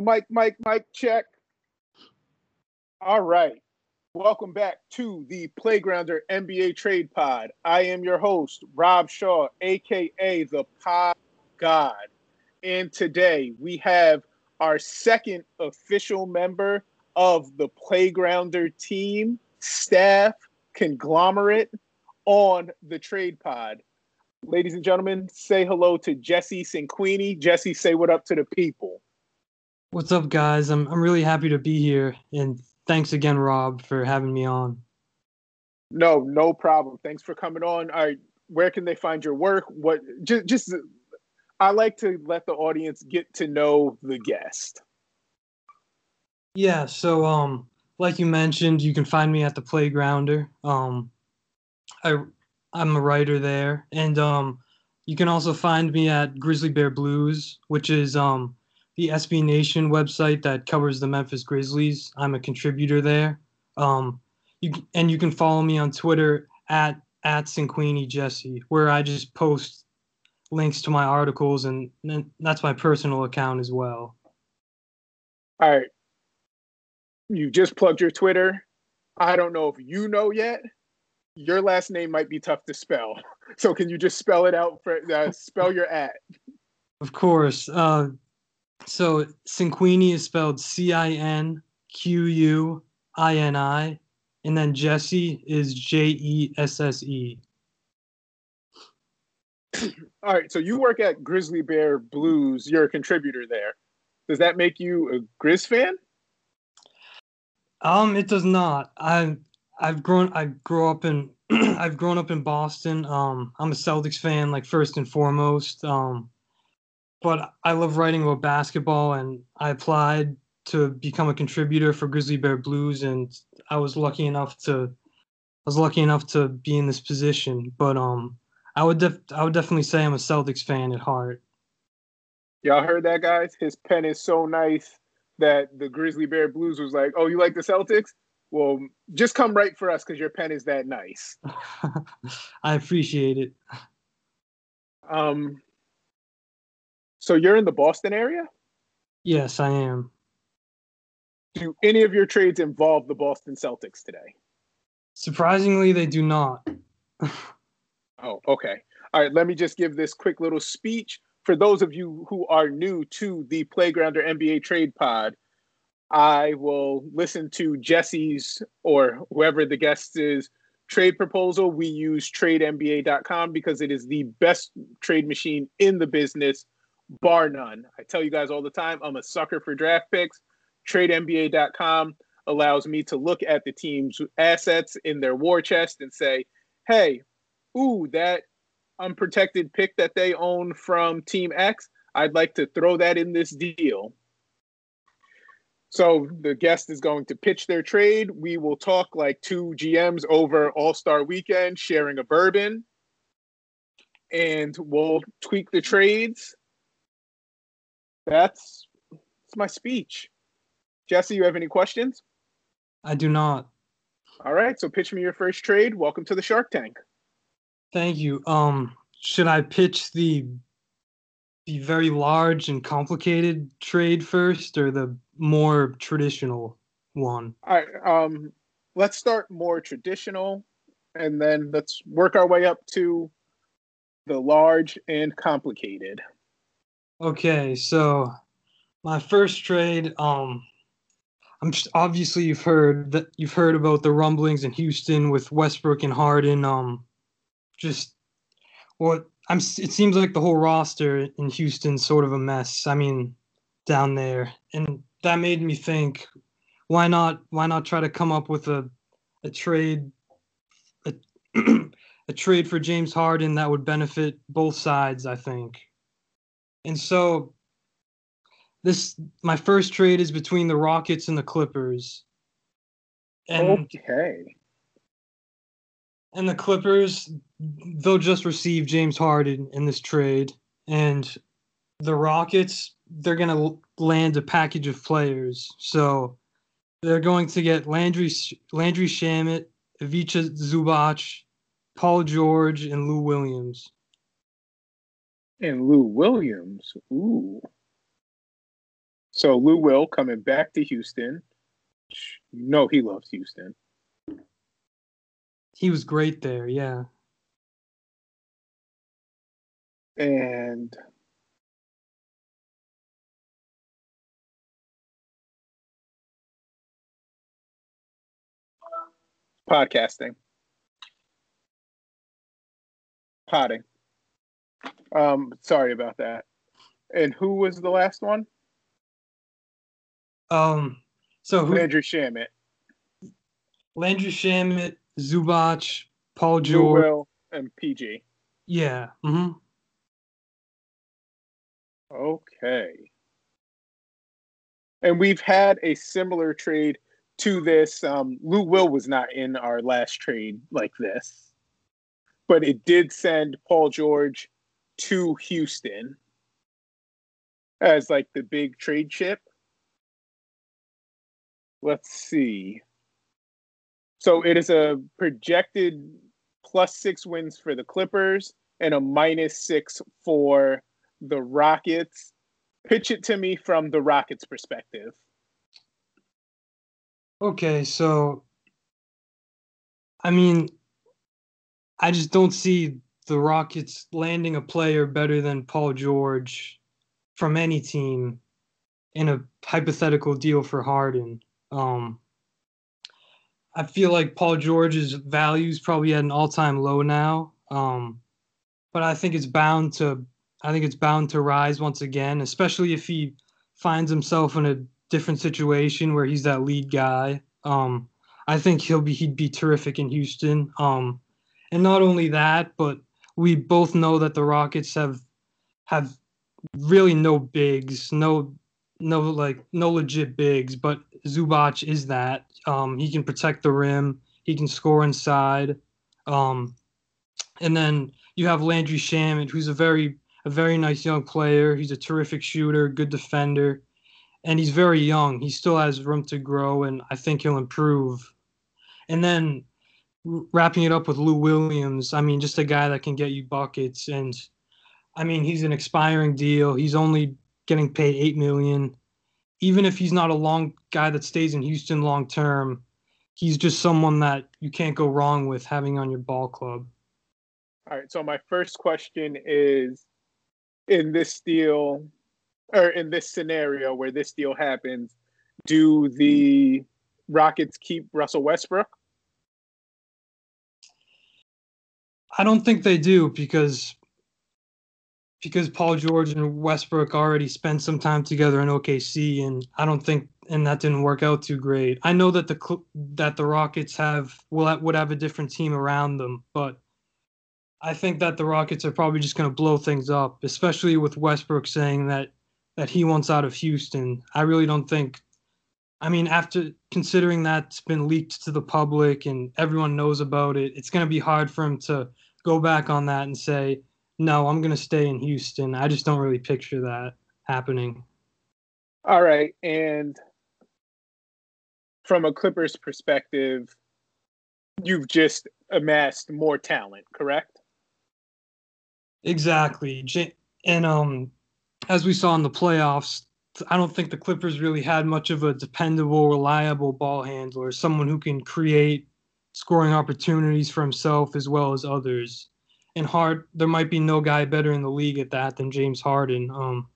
Mic, Mic, Mic, check. All right. Welcome back to the Playgrounder NBA Trade Pod. I am your host, Rob Shaw, aka the Pod God. And today we have our second official member of the Playgrounder team, staff, conglomerate on the Trade Pod. Ladies and gentlemen, say hello to Jesse Cinquini. Jesse, say what up to the people. What's up, guys? I'm I'm really happy to be here, and thanks again, Rob, for having me on. No, no problem. Thanks for coming on. All right, where can they find your work? What just just I like to let the audience get to know the guest. Yeah, so um like you mentioned, you can find me at the Playgrounder. Um I I'm a writer there and um you can also find me at Grizzly Bear Blues, which is um the SB Nation website that covers the Memphis Grizzlies. I'm a contributor there. Um, you and you can follow me on Twitter at at Cinquini Jesse, where I just post links to my articles, and, and that's my personal account as well. All right, you just plugged your Twitter. I don't know if you know yet. Your last name might be tough to spell, so can you just spell it out for uh, spell your at? Of course. Uh, so Cinquini is spelled C I N Q U I N I, and then Jesse is J E S S E. All right, so you work at Grizzly Bear Blues. You're a contributor there. Does that make you a Grizz fan? Um, it does not. I I've grown I grew up in I've grown up in Boston. Um, I'm a Celtics fan, like first and foremost. Um, but I love writing about basketball, and I applied to become a contributor for Grizzly Bear Blues, and I was lucky enough to I was lucky enough to be in this position. But um, I would def- I would definitely say I'm a Celtics fan at heart. Y'all heard that, guys? His pen is so nice that the Grizzly Bear Blues was like, "Oh, you like the Celtics? Well, just come right for us because your pen is that nice." I appreciate it. Um, so you're in the Boston area? Yes, I am. Do any of your trades involve the Boston Celtics today? Surprisingly, they do not. oh, okay. All right, let me just give this quick little speech. For those of you who are new to the Playgrounder NBA Trade Pod, I will listen to Jesse's or whoever the guest is trade proposal. We use tradenba.com because it is the best trade machine in the business bar none. I tell you guys all the time, I'm a sucker for draft picks. TradeNBA.com allows me to look at the team's assets in their war chest and say, hey, ooh, that unprotected pick that they own from Team X, I'd like to throw that in this deal. So the guest is going to pitch their trade. We will talk like two GMs over All Star weekend, sharing a bourbon, and we'll tweak the trades that's that's my speech. Jesse, you have any questions? I do not. All right, so pitch me your first trade. Welcome to the Shark Tank. Thank you. Um, should I pitch the the very large and complicated trade first, or the more traditional one? All right. Um, let's start more traditional, and then let's work our way up to the large and complicated. Okay, so my first trade, um, I'm just, obviously you've heard that you've heard about the rumblings in Houston with Westbrook and Harden. Um, just what I'm. It seems like the whole roster in Houston's sort of a mess. I mean, down there, and that made me think, why not? Why not try to come up with a a trade, a, a trade for James Harden that would benefit both sides? I think. And so this my first trade is between the Rockets and the Clippers. And, okay. And the Clippers they'll just receive James Harden in this trade and the Rockets they're going to land a package of players. So they're going to get Landry Landry Shamet, Ivica Zubac, Paul George and Lou Williams and Lou Williams. Ooh. So Lou Will coming back to Houston. No, he loves Houston. He was great there, yeah. And podcasting. Potting. Um, sorry about that. And who was the last one? Um, so who? Landry Shamet. Landry Shamet, Zubac, Paul George, Will, and PG. Yeah. Mm-hmm. Okay. And we've had a similar trade to this. Um, Lou Will was not in our last trade like this, but it did send Paul George to Houston as like the big trade chip. Let's see. So it is a projected plus six wins for the Clippers and a minus six for the Rockets. Pitch it to me from the Rockets' perspective. Okay, so I mean, I just don't see the Rockets landing a player better than Paul George from any team in a hypothetical deal for Harden. Um, I feel like Paul George's value is probably at an all-time low now. Um, but I think it's bound to I think it's bound to rise once again, especially if he finds himself in a different situation where he's that lead guy. Um, I think he'll be he'd be terrific in Houston. Um, and not only that, but we both know that the Rockets have have really no bigs, no no like no legit bigs, but Zubac is that. Um, he can protect the rim. He can score inside. Um, and then you have Landry Shamet, who's a very a very nice young player. He's a terrific shooter, good defender, and he's very young. He still has room to grow, and I think he'll improve. And then wrapping it up with Lou Williams, I mean, just a guy that can get you buckets. And I mean, he's an expiring deal. He's only getting paid eight million. Even if he's not a long guy that stays in Houston long term, he's just someone that you can't go wrong with having on your ball club. All right. So my first question is in this deal or in this scenario where this deal happens, do the Rockets keep Russell Westbrook? I don't think they do because because Paul George and Westbrook already spent some time together in OKC, and I don't think and that didn't work out too great. I know that the that the Rockets have will would have a different team around them, but I think that the Rockets are probably just going to blow things up, especially with Westbrook saying that that he wants out of Houston. I really don't think. I mean, after considering that's been leaked to the public and everyone knows about it, it's going to be hard for him to go back on that and say, "No, I'm going to stay in Houston." I just don't really picture that happening. All right, and from a Clippers perspective, you've just amassed more talent, correct? Exactly. And um, as we saw in the playoffs, I don't think the Clippers really had much of a dependable, reliable ball handler, someone who can create scoring opportunities for himself as well as others. And Hard, there might be no guy better in the league at that than James Harden. Um,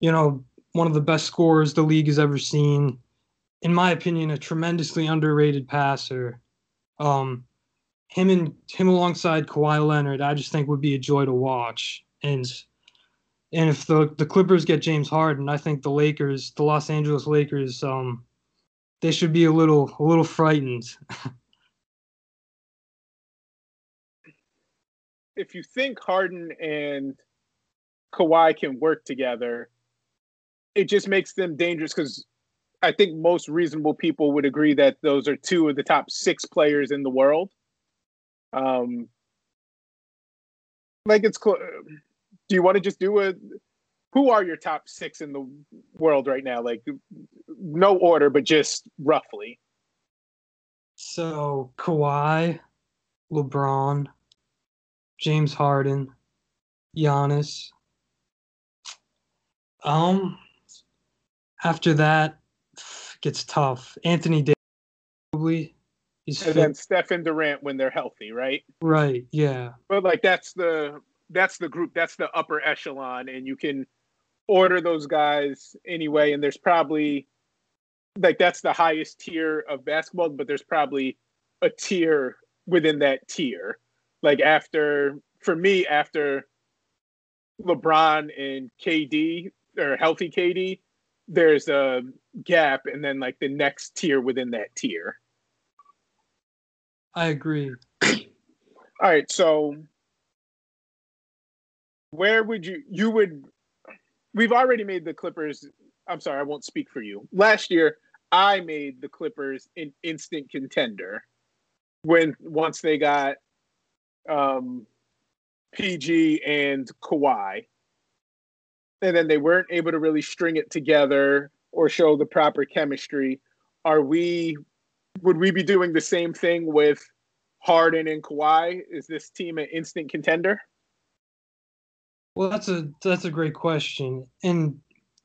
you know, one of the best scorers the league has ever seen. In my opinion, a tremendously underrated passer. Um, him and him alongside Kawhi Leonard, I just think would be a joy to watch. And and if the the Clippers get James Harden, I think the Lakers, the Los Angeles Lakers, um, they should be a little a little frightened. if you think Harden and Kawhi can work together, it just makes them dangerous because I think most reasonable people would agree that those are two of the top six players in the world. Um, like it's cl- do you want to just do a who are your top six in the world right now? Like no order, but just roughly. So Kawhi, LeBron, James Harden, Giannis. Um, after that, gets tough. Anthony Davis probably is and fit. then Stephen Durant when they're healthy, right? Right. Yeah. But like that's the that's the group that's the upper echelon, and you can order those guys anyway. And there's probably like that's the highest tier of basketball, but there's probably a tier within that tier. Like after for me, after LeBron and KD or healthy KD, there's a gap, and then like the next tier within that tier. I agree. All right, so where would you you would we've already made the Clippers I'm sorry, I won't speak for you. Last year I made the Clippers an instant contender when once they got um PG and Kawhi. And then they weren't able to really string it together or show the proper chemistry. Are we would we be doing the same thing with Harden and Kawhi? Is this team an instant contender? Well, that's a that's a great question, and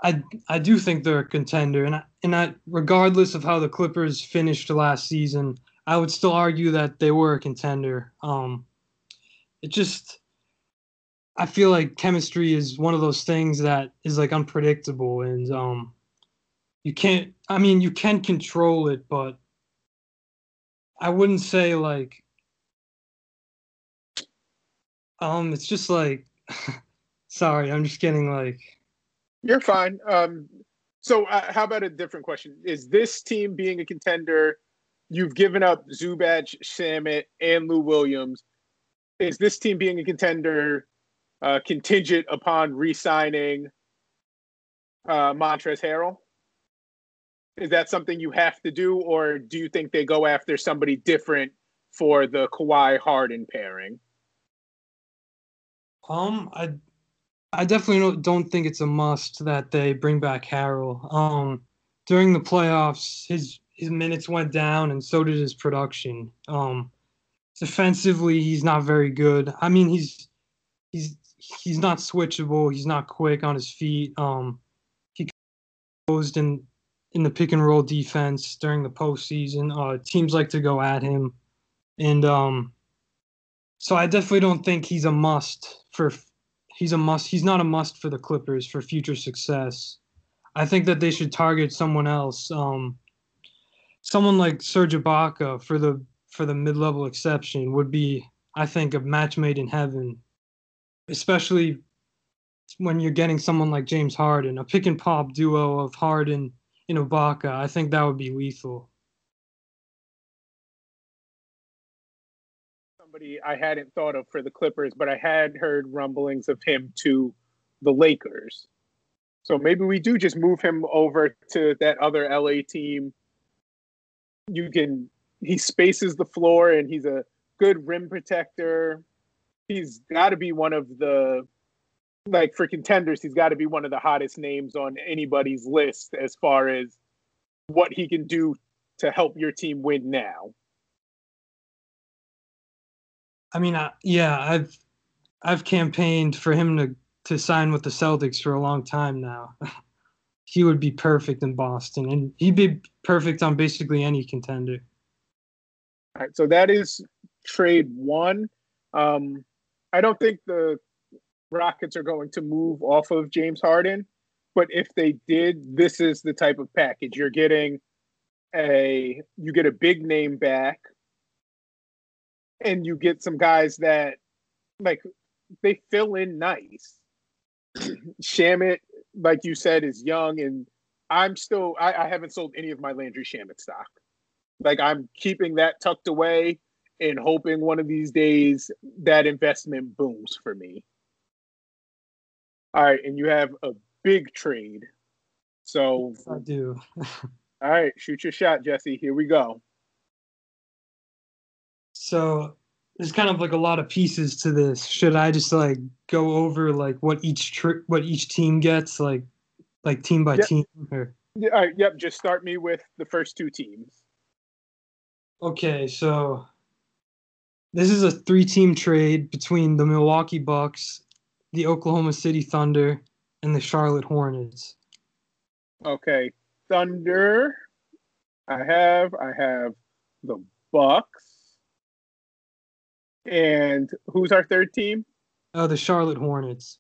I I do think they're a contender, and I, and I regardless of how the Clippers finished last season, I would still argue that they were a contender. Um, it just I feel like chemistry is one of those things that is like unpredictable. And um you can't I mean you can control it but I wouldn't say like um it's just like sorry I'm just getting like You're fine. Um so uh, how about a different question? Is this team being a contender? You've given up Zubac, Shamet, and Lou Williams. Is this team being a contender uh, contingent upon re-signing uh, Montrezl Harrell? Is that something you have to do, or do you think they go after somebody different for the Kawhi Harden pairing? Um, I I definitely don't think it's a must that they bring back Harrell. Um, during the playoffs, his his minutes went down, and so did his production. Um, defensively, he's not very good. I mean, he's he's he's not switchable. He's not quick on his feet. Um, he closed in in the pick and roll defense during the postseason. Uh, teams like to go at him, and um, so I definitely don't think he's a must for. He's a must. He's not a must for the Clippers for future success. I think that they should target someone else. Um, someone like Serge Ibaka for the for the mid level exception would be, I think, a match made in heaven especially when you're getting someone like James Harden, a pick and pop duo of Harden and Ibaka, I think that would be lethal. Somebody I hadn't thought of for the Clippers, but I had heard rumblings of him to the Lakers. So maybe we do just move him over to that other LA team. You can he spaces the floor and he's a good rim protector he's got to be one of the like for contenders he's got to be one of the hottest names on anybody's list as far as what he can do to help your team win now i mean uh, yeah i've i've campaigned for him to to sign with the celtics for a long time now. He would be perfect in boston and he'd be perfect on basically any contender. All right so that is trade one. Um I don't think the Rockets are going to move off of James Harden, but if they did, this is the type of package. You're getting. A you get a big name back, and you get some guys that like they fill in nice. Shamet, like you said, is young, and I'm still I, I haven't sold any of my Landry Shamet stock. Like I'm keeping that tucked away and hoping one of these days that investment booms for me. All right, and you have a big trade. So I do. all right, shoot your shot, Jesse. Here we go. So there's kind of like a lot of pieces to this. Should I just like go over like what each what each team gets, like like team by yep. team? Or? Yeah, all right, yep. Just start me with the first two teams. Okay, so this is a three team trade between the Milwaukee Bucks, the Oklahoma City Thunder, and the Charlotte Hornets. Okay, Thunder. I have. I have the Bucks. And who's our third team? Oh, the Charlotte Hornets.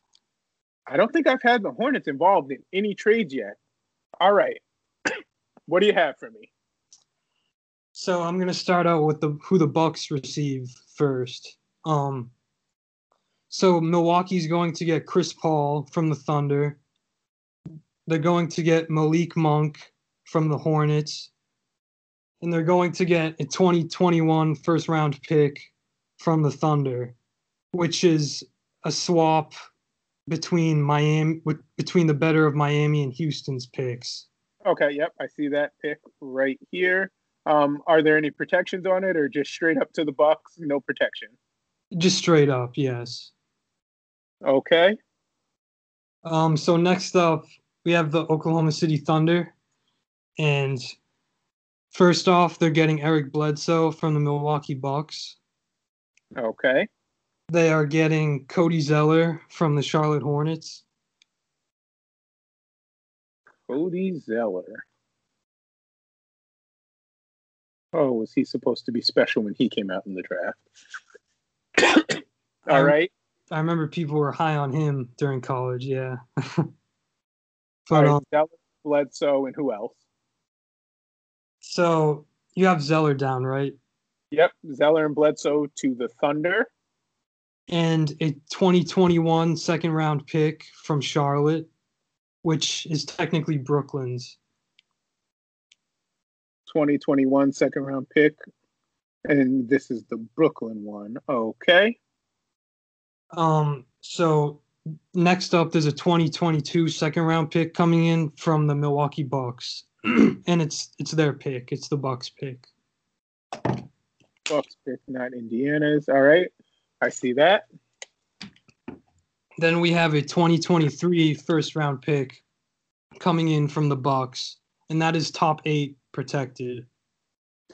I don't think I've had the Hornets involved in any trades yet. All right. what do you have for me? So I'm gonna start out with the who the Bucks receive first. Um, so Milwaukee's going to get Chris Paul from the Thunder. They're going to get Malik Monk from the Hornets. And they're going to get a 2021 first round pick from the Thunder, which is a swap between Miami between the better of Miami and Houston's picks. Okay, yep, I see that pick right here. Um, are there any protections on it, or just straight up to the Bucks, no protection? Just straight up, yes. Okay. Um, so next up, we have the Oklahoma City Thunder, and first off, they're getting Eric Bledsoe from the Milwaukee Bucks. Okay. They are getting Cody Zeller from the Charlotte Hornets. Cody Zeller. Oh, was he supposed to be special when he came out in the draft? All I, right. I remember people were high on him during college. Yeah. but right, um, Zeller, Bledsoe, and who else? So you have Zeller down, right? Yep, Zeller and Bledsoe to the Thunder. And a 2021 second round pick from Charlotte, which is technically Brooklyn's. 2021 second round pick. And this is the Brooklyn one. Okay. Um, so next up, there's a 2022 second round pick coming in from the Milwaukee Bucks, and it's it's their pick. It's the Bucks pick. Bucks pick, not Indiana's. All right, I see that. Then we have a 2023 first round pick coming in from the Bucks, and that is top eight protected.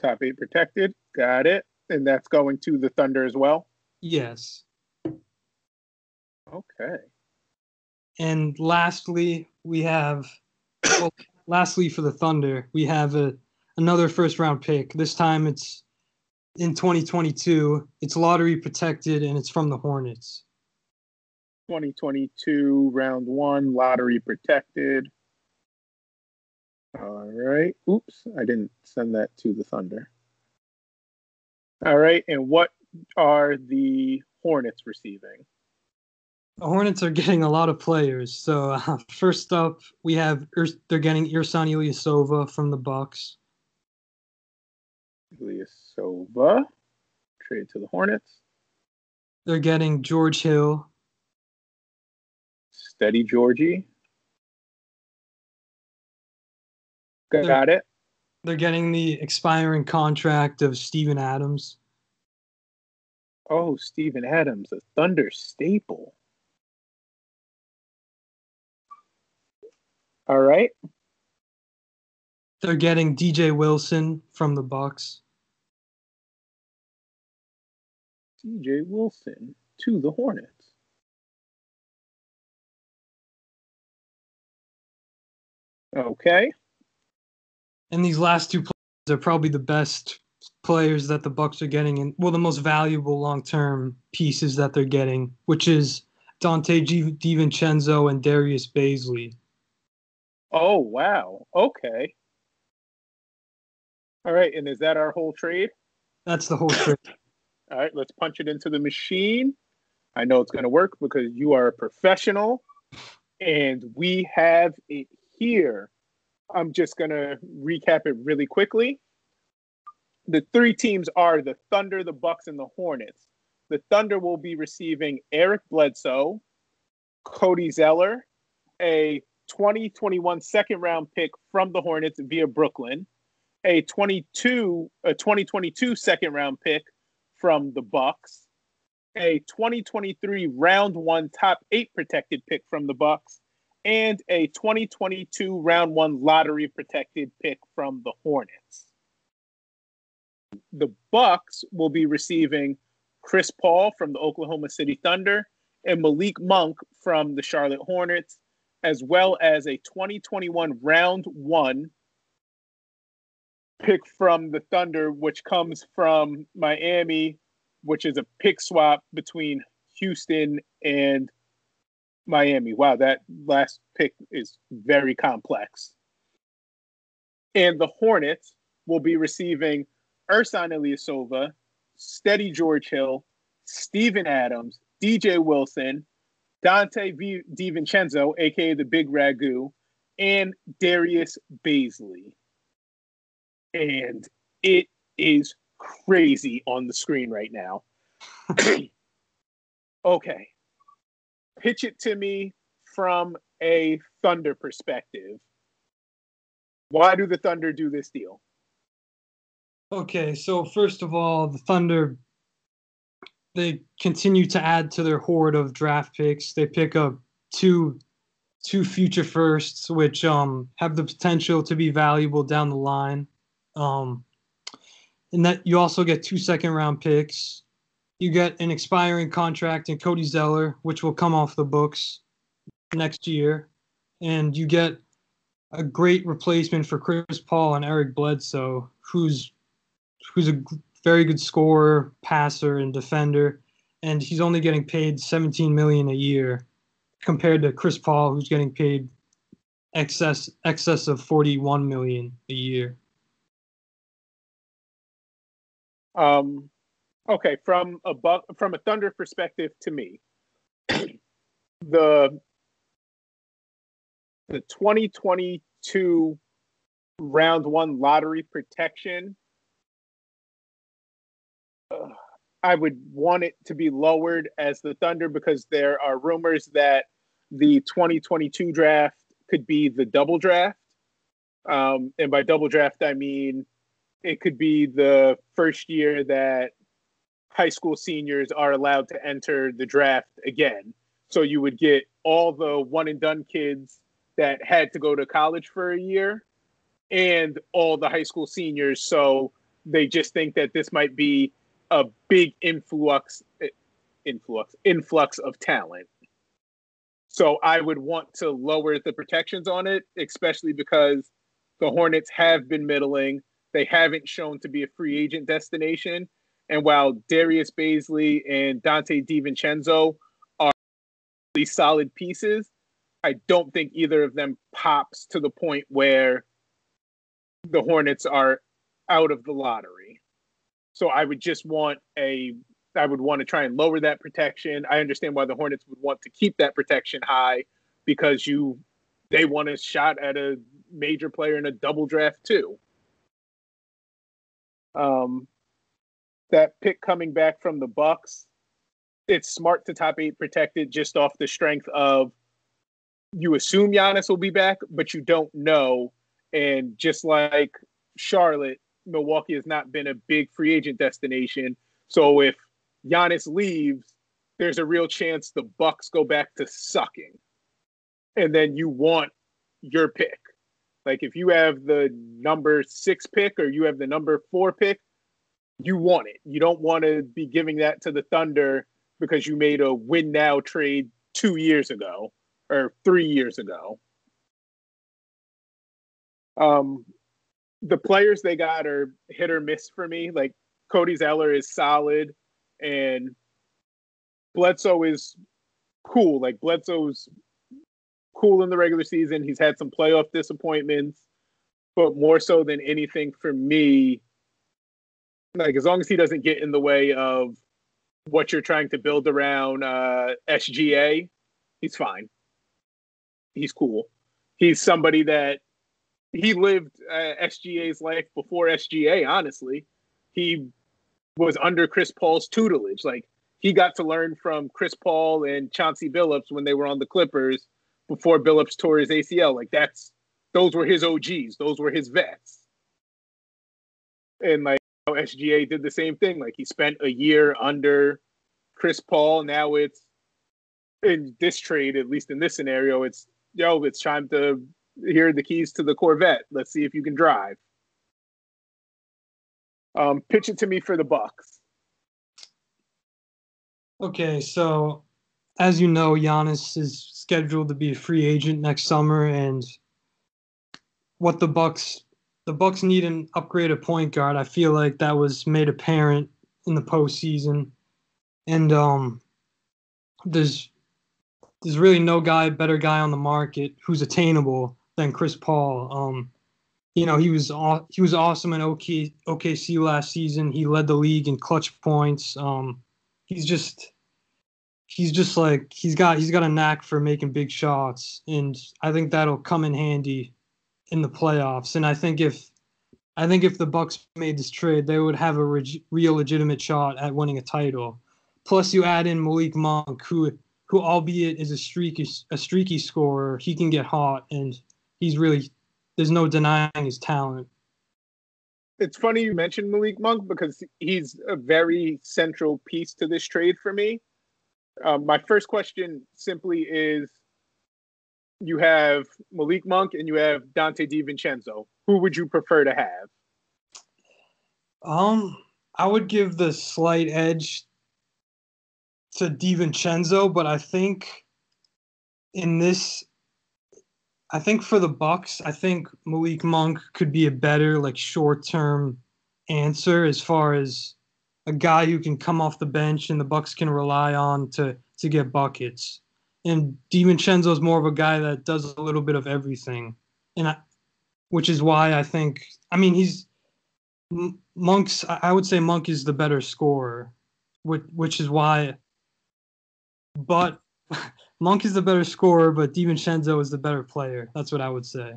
Top eight protected. Got it. And that's going to the Thunder as well. Yes. Okay. And lastly, we have well, lastly for the Thunder, we have a another first round pick. This time it's in 2022. It's lottery protected and it's from the Hornets. 2022 round 1 lottery protected. All right. Oops, I didn't send that to the Thunder. All right, and what are the Hornets receiving? The Hornets are getting a lot of players. So uh, first up, we have they're getting Ersan Ilyasova from the Bucks. Ilyasova trade to the Hornets. They're getting George Hill. Steady Georgie. Got they're, it. They're getting the expiring contract of Steven Adams. Oh, Steven Adams, a Thunder staple. All right. They're getting DJ Wilson from the Bucks. DJ Wilson to the Hornets. Okay. And these last two players are probably the best players that the Bucks are getting and well the most valuable long-term pieces that they're getting, which is Donte G- DiVincenzo and Darius Bazley. Oh wow. Okay. All right, and is that our whole trade? That's the whole trade. All right, let's punch it into the machine. I know it's going to work because you are a professional and we have it here. I'm just going to recap it really quickly. The three teams are the Thunder, the Bucks, and the Hornets. The Thunder will be receiving Eric Bledsoe, Cody Zeller, a 2021 second round pick from the Hornets via Brooklyn, a 22 a 2022 second round pick from the Bucks, a 2023 round 1 top 8 protected pick from the Bucks, and a 2022 round 1 lottery protected pick from the Hornets. The Bucks will be receiving Chris Paul from the Oklahoma City Thunder and Malik Monk from the Charlotte Hornets as well as a 2021 round one pick from the Thunder, which comes from Miami, which is a pick swap between Houston and Miami. Wow, that last pick is very complex. And the Hornets will be receiving Ersan Ilyasova, Steady George Hill, Steven Adams, DJ Wilson, Donte v- DiVincenzo, aka the Big Ragu, and Darius Bazley. And it is crazy on the screen right now. okay. Pitch it to me from a Thunder perspective. Why do the Thunder do this deal? Okay, so first of all, the Thunder they continue to add to their hoard of draft picks. They pick up two two future firsts, which um, have the potential to be valuable down the line. Um, and that you also get two second round picks. You get an expiring contract in Cody Zeller, which will come off the books next year, and you get a great replacement for Chris Paul and Eric Bledsoe, who's who's a very good scorer, passer, and defender, and he's only getting paid 17 million a year, compared to Chris Paul, who's getting paid excess excess of 41 million a year. Um, okay, from a bu- from a Thunder perspective, to me, the the 2022 round one lottery protection I would want it to be lowered as the Thunder because there are rumors that the 2022 draft could be the double draft. Um, and by double draft, I mean it could be the first year that high school seniors are allowed to enter the draft again. So you would get all the one and done kids that had to go to college for a year and all the high school seniors. So they just think that this might be a big influx influx influx of talent. So I would want to lower the protections on it, especially because the Hornets have been middling. They haven't shown to be a free agent destination. And while Darius Bazley and Donte DiVincenzo are really solid pieces, I don't think either of them pops to the point where the Hornets are out of the lottery. So I would just want a I would want to try and lower that protection. I understand why the Hornets would want to keep that protection high because you they want a shot at a major player in a double draft too. Um that pick coming back from the Bucks, it's smart to top eight protected just off the strength of you assume Giannis will be back, but you don't know. And just like Charlotte, Milwaukee has not been a big free agent destination. So if Giannis leaves, there's a real chance the Bucks go back to sucking. And then you want your pick. Like if you have the number six pick or you have the number four pick, you want it. You don't want to be giving that to the Thunder because you made a win now trade two years ago or three years ago. Um, the players they got are hit or miss for me. Like Cody Zeller is solid, and Bledsoe is cool. Like Bledsoe's cool in the regular season. He's had some playoff disappointments, but more so than anything for me, like as long as he doesn't get in the way of what you're trying to build around uh, SGA, he's fine. He's cool. He's somebody that he lived uh, SGA's life before SGA. Honestly, he was under Chris Paul's tutelage. Like he got to learn from Chris Paul and Chauncey Billups when they were on the Clippers before Billups tore his ACL. Like that's those were his OGs. Those were his vets. And like know, SGA did the same thing. Like he spent a year under Chris Paul. Now it's in this trade, at least in this scenario, it's yo, it's time to here are the keys to the Corvette. Let's see if you can drive. Um, pitch it to me for the Bucks. Okay, so as you know, Giannis is scheduled to be a free agent next summer, and what the Bucks the Bucks need an upgraded point guard. I feel like that was made apparent in the postseason, and um, there's there's really no guy better guy on the market who's attainable than Chris Paul. Um, you know, he was aw- he was awesome in OK OKC last season. He led the league in clutch points. Um, he's just he's just like he's got he's got a knack for making big shots, and I think that'll come in handy in the playoffs. And I think if I think if the Bucks made this trade, they would have a re- real legitimate shot at winning a title. Plus, you add in Malik Monk, who who albeit is a streaky a streaky scorer, he can get hot, and he's really there's no denying his talent. It's funny you mentioned Malik Monk because he's a very central piece to this trade for me. Um, my first question simply is you have Malik Monk and you have Donte DiVincenzo. Who would you prefer to have? Um, I would give the slight edge to DiVincenzo, but I think in this I think for the Bucks, I think Malik Monk could be a better like short-term answer as far as a guy who can come off the bench and the Bucks can rely on to to get buckets. And DiVincenzo is more of a guy that does a little bit of everything, and I, which is why I think I mean he's Monk's. I would say Monk is the better scorer, which which is why. But Monk is the better scorer, but DiVincenzo is the better player. That's what I would say.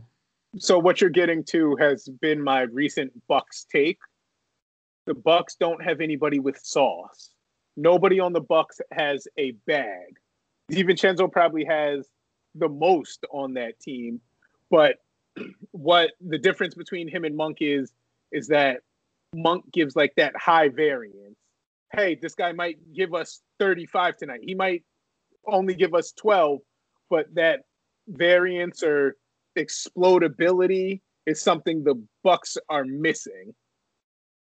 So what you're getting to has been my recent Bucks take. The Bucks don't have anybody with sauce. Nobody on the Bucks has a bag. DiVincenzo probably has the most on that team, but what the difference between him and Monk is is that Monk gives like that high variance. Hey, this guy might give us 35 tonight. He might only give us 12, but that variance or explodability is something the Bucks are missing.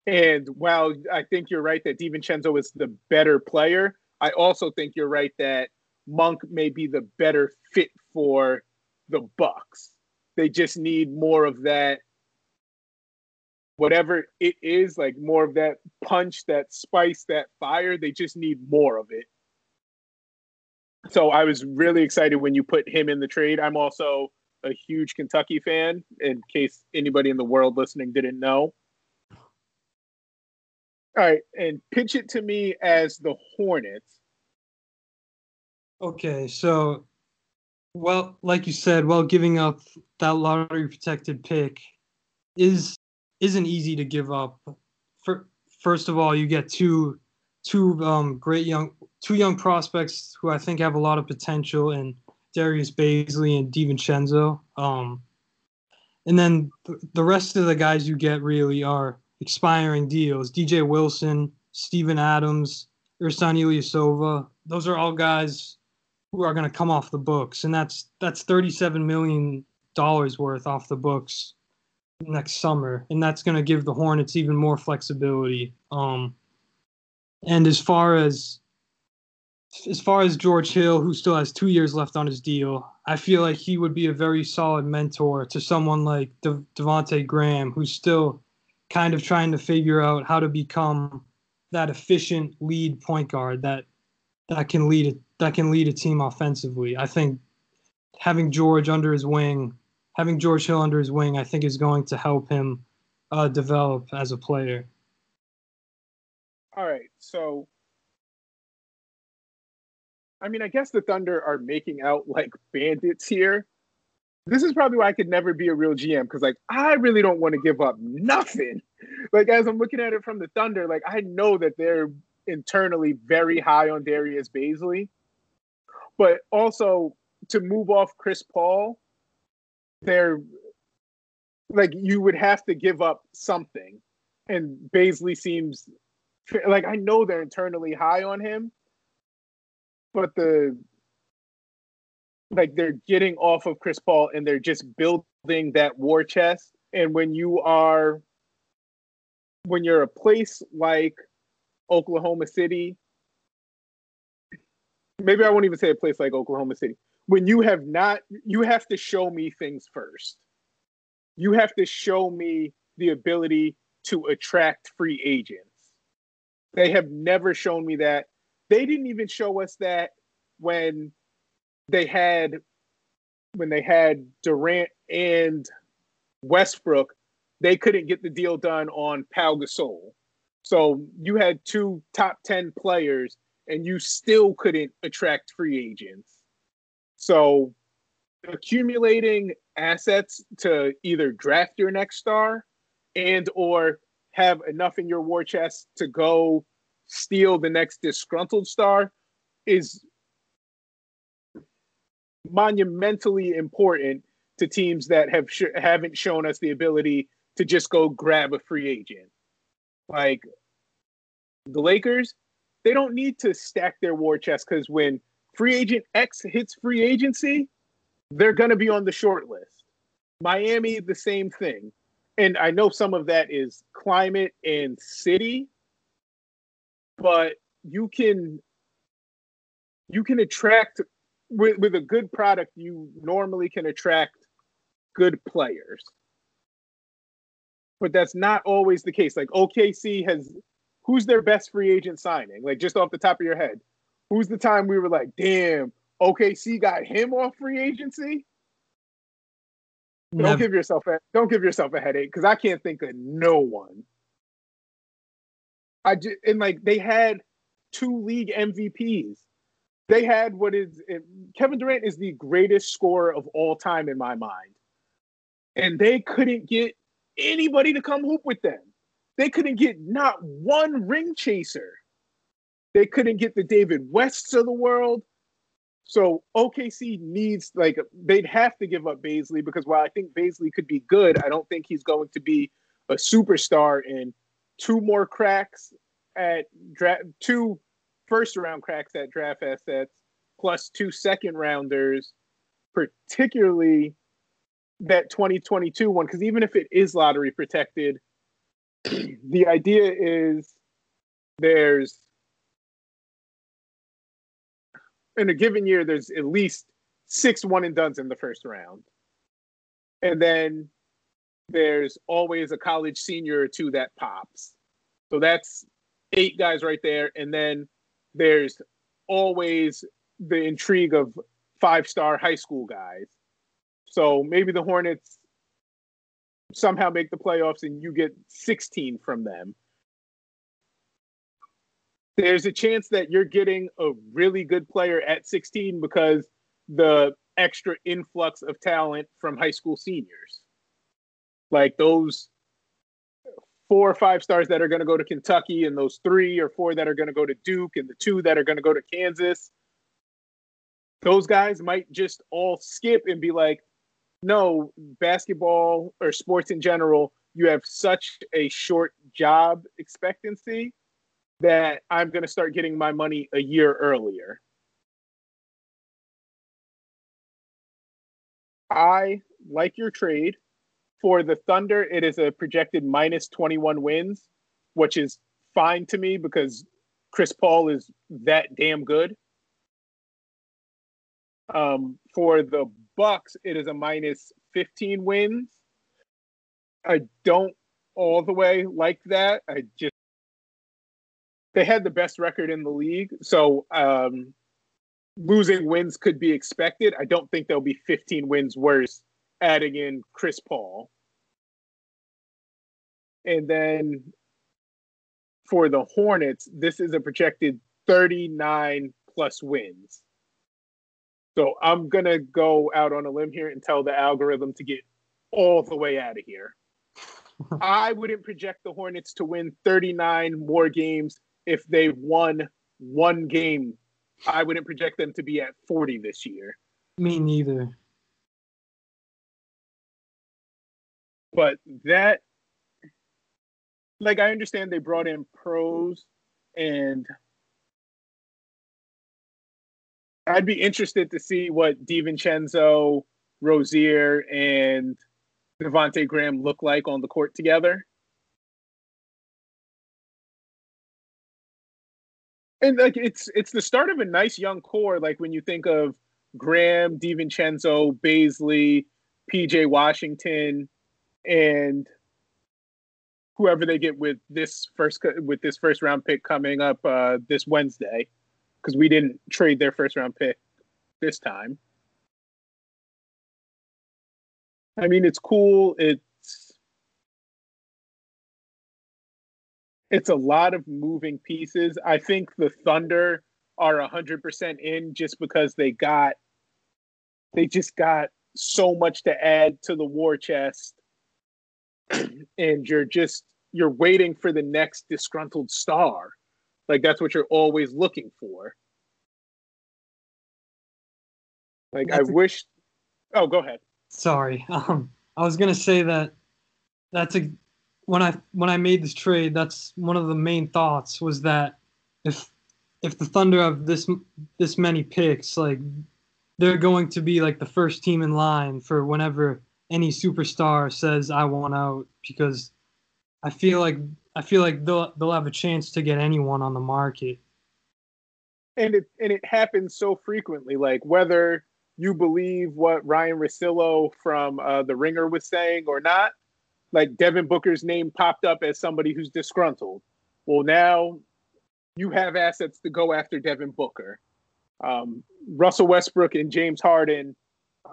And while I think you're right that DiVincenzo is the better player, I also think you're right that Monk may be the better fit for the Bucks. They just need more of that whatever it is, like more of that punch, that spice, that fire. They just need more of it so I was really excited when you put him in the trade. I'm also a huge Kentucky fan, in case anybody in the world listening didn't know. All right, and pitch it to me as the Hornets. Okay, so well, like you said, well, giving up that lottery protected pick is isn't easy to give up. For first of all, you get two two um, great young two young prospects who I think have a lot of potential in Darius Bazley and DiVincenzo. Um, and then the rest of the guys you get really are expiring deals. DJ Wilson, Steven Adams, Ersan Ilyasova. Those are all guys who are going to come off the books, and that's that's thirty-seven million dollars worth off the books next summer, and that's going to give the Hornets even more flexibility. Um, and as far as as far as George Hill, who still has two years left on his deal, I feel like he would be a very solid mentor to someone like De- Devonte Graham, who's still kind of trying to figure out how to become that efficient lead point guard that that can lead a, that can lead a team offensively. I think having George under his wing, having George Hill under his wing, I think is going to help him uh, develop as a player. All right, so I mean, I guess the Thunder are making out like bandits here. This is probably why I could never be a real GM because, like, I really don't want to give up nothing. Like, as I'm looking at it from the Thunder, like, I know that they're internally very high on Darius Bazley, but also to move off Chris Paul, they're like, you would have to give up something. And Bazley seems like I know they're internally high on him, but the like they're getting off of Chris Paul and they're just building that war chest. And when you are when you're a place like Oklahoma City, maybe I won't even say a place like Oklahoma City. When you have not, you have to show me things first. You have to show me the ability to attract free agents. They have never shown me that. They didn't even show us that when they had when they had Durant and Westbrook, they couldn't get the deal done on Pau Gasol. So you had two top 10 players and you still couldn't attract free agents. So accumulating assets to either draft your next star and or have enough in your war chest to go steal the next disgruntled star is monumentally important to teams that have sh- haven't shown us the ability to just go grab a free agent. Like the Lakers, they don't need to stack their war chest because when free agent X hits free agency, they're going to be on the short list. Miami, the same thing. And I know some of that is climate and city, but you can you can attract with, with a good product you normally can attract good players. But that's not always the case. Like okc has who's their best free agent signing? Like just off the top of your head who's the time we were like damn okc got him off free agency Never. don't give yourself a don't give yourself a headache because i can't think of no one. I just and like they had two league mvps they had what is Kevin Durant is the greatest scorer of all time in my mind. And they couldn't get anybody to come hoop with them. They couldn't get not one ring chaser. They couldn't get the David Wests of the world. So OKC needs like they'd have to give up Bazley because while I think Bazley could be good, I don't think he's going to be a superstar in two more cracks at draft two first round cracks at draft assets plus two second rounders, particularly that 2022 one. Because even if it is lottery protected, the idea is there's in a given year, there's at least six one and dones in the first round. And then there's always a college senior or two that pops. So that's eight guys right there. And then there's always the intrigue of five star high school guys. So maybe the Hornets somehow make the playoffs and you get 16 from them. There's a chance that you're getting a really good player at 16 because the extra influx of talent from high school seniors. Like those four or five stars that are going to go to Kentucky and those three or four that are going to go to Duke and the two that are going to go to Kansas. Those guys might just all skip and be like, no, basketball or sports in general, you have such a short job expectancy that I'm going to start getting my money a year earlier. I like your trade. For the Thunder, it is a projected minus 21 wins, which is fine to me because Chris Paul is that damn good. Um, for the Bucks, it is a minus 15 wins. I don't all the way like that. I just they had the best record in the league, so um, losing wins could be expected. I don't think they'll be 15 wins worse adding in Chris Paul. And then for the Hornets, this is a projected 39 plus wins. So I'm going to go out on a limb here and tell the algorithm to get all the way out of here. I wouldn't project the Hornets to win 39 more games if they won one game. I wouldn't project them to be at 40 this year. Me neither. But that, like, I understand they brought in pros, and I'd be interested to see what DiVincenzo, Rozier, and Devonte Graham look like on the court together. And like it's it's the start of a nice young core. Like when you think of Graham, DiVincenzo, Bazley, PJ Washington, and whoever they get with this first with this first round pick coming up uh, this Wednesday, because we didn't trade their first round pick this time. I mean, it's cool. It's it's a lot of moving pieces. I think the Thunder are hundred percent in just because they got they just got so much to add to the war chest and you're just you're waiting for the next disgruntled star. Like that's what you're always looking for. Like that's i a, wish oh go ahead. Sorry. Um i was gonna say that that's a when i when i made this trade that's one of the main thoughts was that if if the thunder have this this many picks like they're going to be like the first team in line for whenever any superstar says I want out because I feel like I feel like they'll they'll have a chance to get anyone on the market. And it and it happens so frequently. Like whether you believe what Ryan Russillo from uh, the Ringer was saying or not, like Devin Booker's name popped up as somebody who's disgruntled. Well, now you have assets to go after Devin Booker. Um, Russell Westbrook and James Harden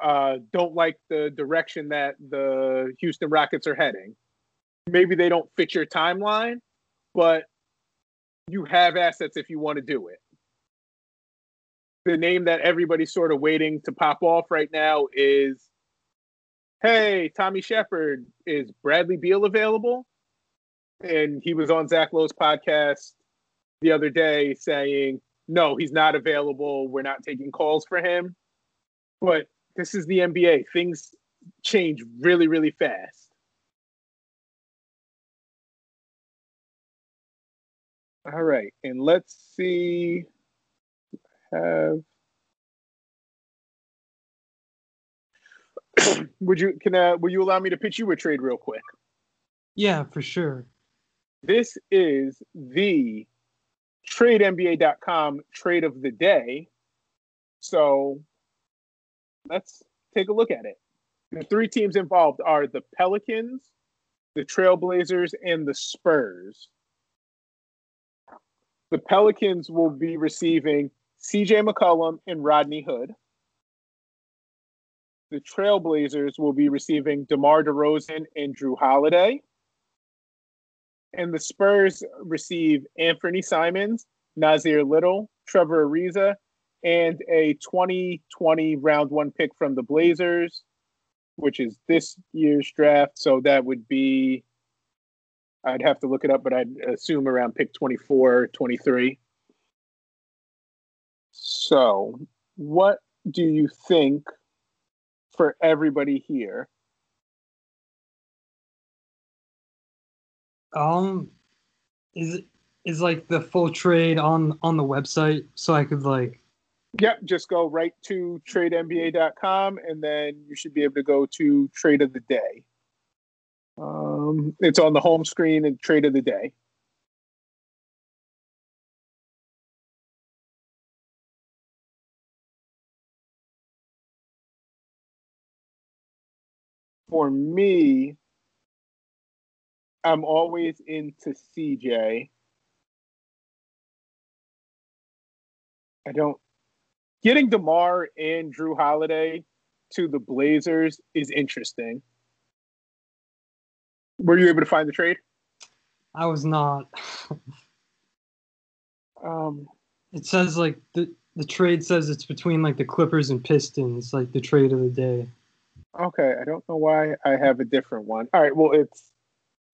uh, don't like the direction that the Houston Rockets are heading. Maybe they don't fit your timeline, but you have assets if you want to do it. The name that everybody's sort of waiting to pop off right now is hey, Tommy Sheppard, is Bradley Beal available? And he was on Zach Lowe's podcast the other day saying, no, he's not available. We're not taking calls for him. But this is the NBA. Things change really, really fast. All right, and let's see. Have would you can uh, will you allow me to pitch you a trade real quick? Yeah, for sure. This is the TradeNBA.com trade of the day. So let's take a look at it. The three teams involved are the Pelicans, the Trailblazers, and the Spurs. The Pelicans will be receiving CJ McCollum and Rodney Hood. The Trailblazers will be receiving DeMar DeRozan and Jrue Holiday. And the Spurs receive Anfernee Simons, Nassir Little, Trevor Ariza, and a 2020 round one pick from the Blazers, which is this year's draft. So that would be, I'd have to look it up, but I'd assume around pick 24, 23. So, what do you think for everybody here? Um, is is like the full trade on on the website so I could like Yep, just go right to tradenba.com and then you should be able to go to trade of the day. Um, it's on the home screen and trade of the day. For me, I'm always into CJ. I don't getting DeMar and Jrue Holiday to the Blazers is interesting. Were you able to find the trade? I was not. um, it says like the the trade says it's between like the Clippers and Pistons, like the trade of the day. Okay, I don't know why I have a different one. All right, well it's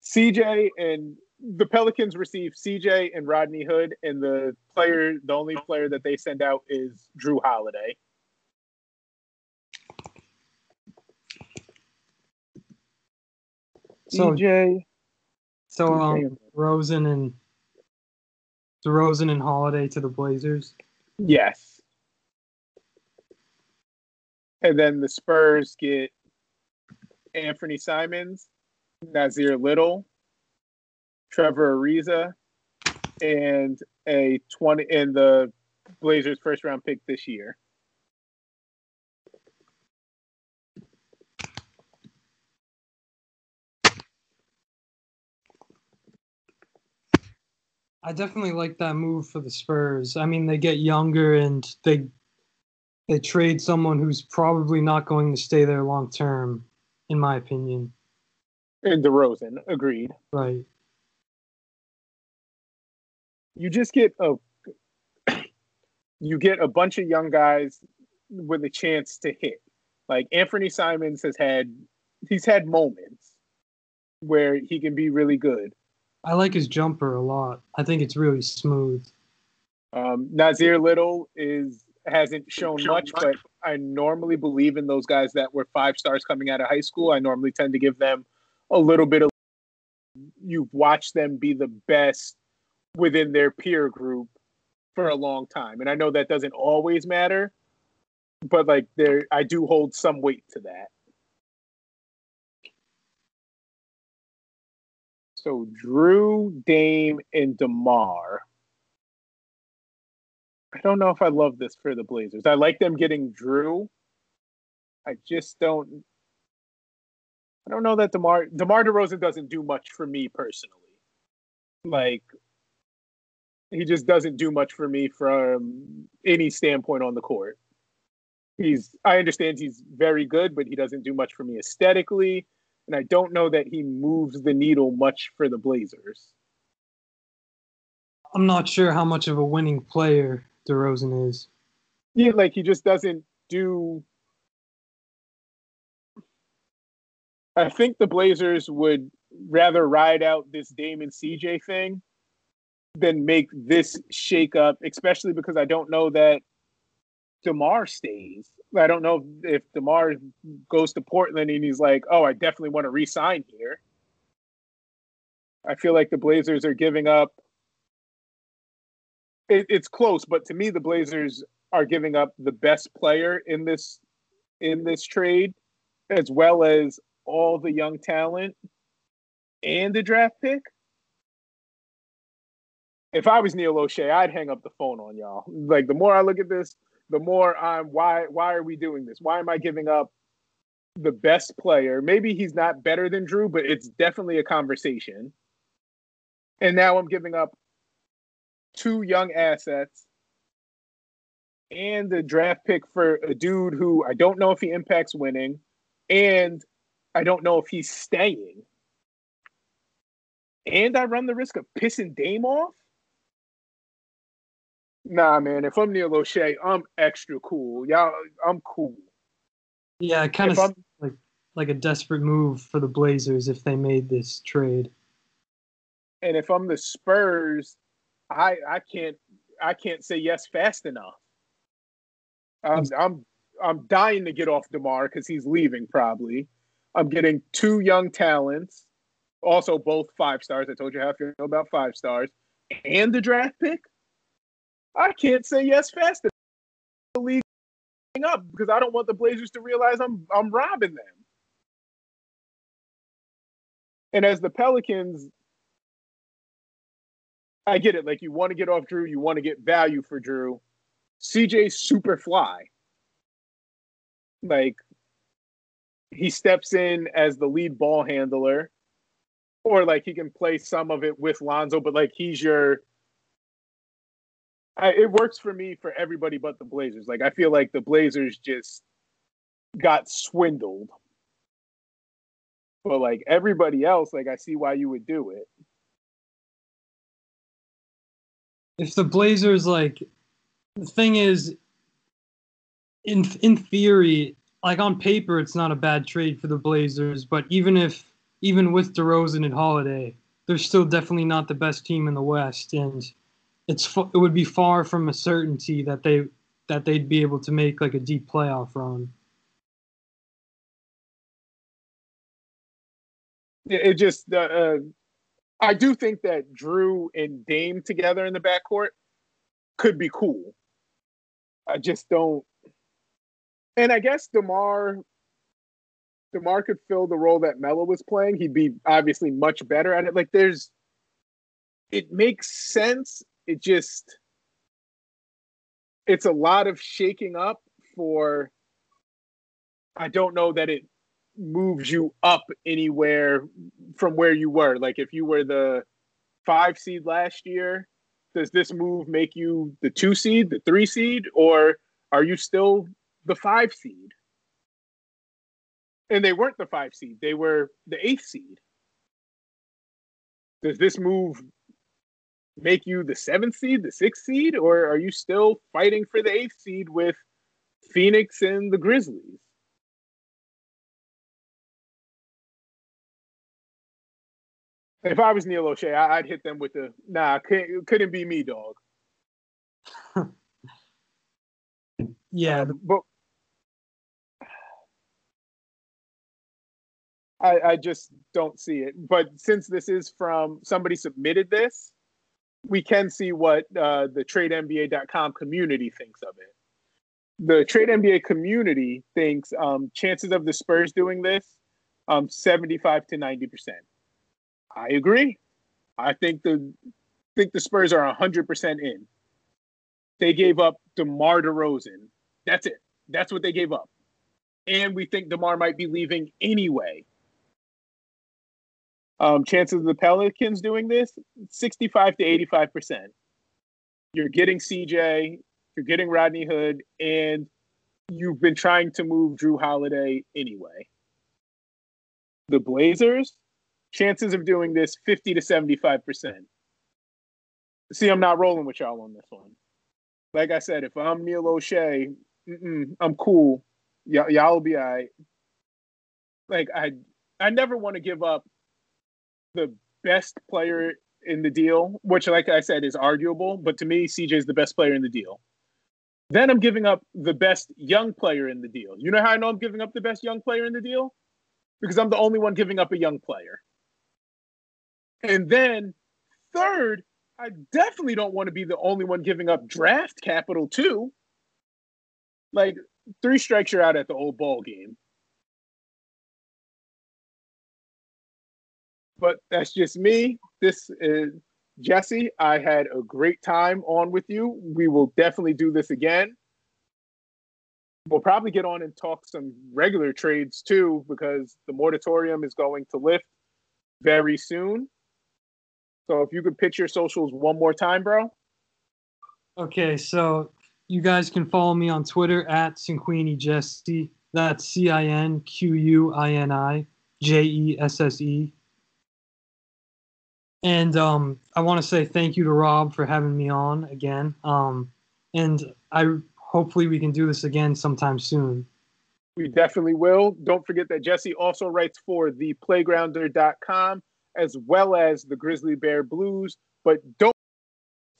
CJ and the Pelicans receive CJ and Rodney Hood, and the player, the only player that they send out is Jrue Holiday. So, CJ. So um, Rosen and DeRozan and Holiday to the Blazers. Yes. And then the Spurs get Anfernee Simons, Nassir Little, Trevor Ariza, and a 20 and the Blazers first round pick this year. I definitely like that move for the Spurs. I mean, they get younger and they they trade someone who's probably not going to stay there long term, in my opinion. And DeRozan, agreed. Right. You just get a you get a bunch of young guys with a chance to hit. Like Anfernee Simons has had he's had moments where he can be really good. I like his jumper a lot. I think it's really smooth. Um, Nassir Little is hasn't shown much, but I normally believe in those guys that were five stars coming out of high school. I normally tend to give them a little bit of you've watched them be the best within their peer group for a long time. And I know that doesn't always matter, but like there I do hold some weight to that. So Jrue, Dame, and DeMar. I don't know if I love this for the Blazers. I like them getting Jrue. I just don't. I don't know that Demar Demar Derozan doesn't do much for me personally. Like he just doesn't do much for me from any standpoint on the court. He's I understand he's very good, but he doesn't do much for me aesthetically, and I don't know that he moves the needle much for the Blazers. I'm not sure how much of a winning player DeRozan is. Yeah, like he just doesn't do. I think the Blazers would rather ride out this Dame and CJ thing than make this shake up, especially because I don't know that DeMar stays. I don't know if DeMar goes to Portland and he's like, oh, I definitely want to resign here. I feel like the Blazers are giving up it, it's close, but to me, the Blazers are giving up the best player in this in this trade, as well as all the young talent and the draft pick. If I was Neil Olshey, I'd hang up the phone on y'all. Like the more I look at this, the more I'm why why are we doing this? Why am I giving up the best player? Maybe he's not better than Jrue, but it's definitely a conversation. And now I'm giving up two young assets and the draft pick for a dude who I don't know if he impacts winning, and I don't know if he's staying. And I run the risk of pissing Dame off. Nah, man. If I'm Neil Olshey, I'm extra cool. Y'all, I'm cool. Yeah, kind of like like a desperate move for the Blazers if they made this trade. And if I'm the Spurs, I I can't I can't say yes fast enough. I'm I'm I'm dying to get off Demar because he's leaving probably. I'm getting two young talents, also both five stars. I told you how I feel about five stars, and the draft pick. I can't say yes fast enough. League up because I don't want the Blazers to realize I'm I'm robbing them. And as the Pelicans, I get it. Like you want to get off Jrue, you want to get value for Jrue. CJ's super fly. Like he steps in as the lead ball handler, or like he can play some of it with Lonzo, but like he's your. I, it works for me for everybody but the Blazers. Like I feel like the Blazers just got swindled. But like everybody else, like I see why you would do it. if the Blazers like the thing is in in theory like on paper it's not a bad trade for the Blazers but even if even with DeRozan and Holiday they're still definitely not the best team in the West and it's it would be far from a certainty that they that they'd be able to make like a deep playoff run. It just uh, uh I do think that Jrue and Dame together in the backcourt could be cool. I just don't. And I guess Demar, Demar could fill the role that Melo was playing. He'd be obviously much better at it. Like there's, it makes sense. It just it's a lot of shaking up for I don't know that it moves you up anywhere from where you were. Like if you were the five seed last year, does this move make you the two seed, the three seed, or are you still the five seed? And they weren't the five seed, they were the eighth seed. Does this move make you the seventh seed, the sixth seed, or are you still fighting for the eighth seed with Phoenix and the Grizzlies? If I was Neil Olshey, I'd hit them with the nah. Couldn't, couldn't be me, dog. yeah, um, but I, I just don't see it. But since this is from somebody submitted this, we can see what uh, the TradeNBA.com community thinks of it. The Trade NBA community thinks um, chances of the Spurs doing this um, 75 to 90 percent. I agree. I think the think the Spurs are 100% in. They gave up DeMar DeRozan. That's it. That's what they gave up. And we think DeMar might be leaving anyway. Um, chances of the Pelicans doing this 65 to 85%. You're getting CJ, you're getting Rodney Hood, and you've been trying to move Jrue Holiday anyway. The Blazers, chances of doing this 50 to 75%. See, I'm not rolling with y'all on this one. Like I said, if I'm Neil Olshey, I'm cool. Y- y'all will be all right. Like I, I never want to give up the best player in the deal, which, like I said, is arguable. But to me, CJ is the best player in the deal. Then I'm giving up the best young player in the deal. You know how I know I'm giving up the best young player in the deal? Because I'm the only one giving up a young player. And then third, I definitely don't want to be the only one giving up draft capital too. Like three strikes you're out at the old ball game. But that's just me. This is Jesse. I had a great time on with you. We will definitely do this again. We'll probably get on and talk some regular trades too, because the moratorium is going to lift very soon. So if you could pitch your socials one more time, bro. Okay, so you guys can follow me on Twitter at Cinquini Jesse. That's C I N Q U I N I J E S S E. And um, I want to say thank you to Rob for having me on again. Um, and I hopefully we can do this again sometime soon. We definitely will. Don't forget that Jesse also writes for theplaygrounder.com as well as the Grizzly Bear Blues, but don't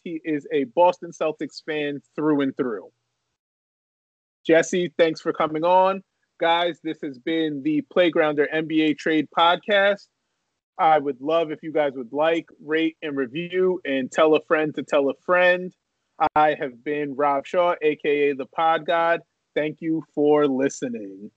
he is a Boston Celtics fan through and through. Jesse, thanks for coming on. Guys, this has been the Playgrounder NBA Trade Podcast. I would love if you guys would like, rate, and review, and tell a friend to tell a friend. I have been Rob Shaw, aka the Pod God. Thank you for listening.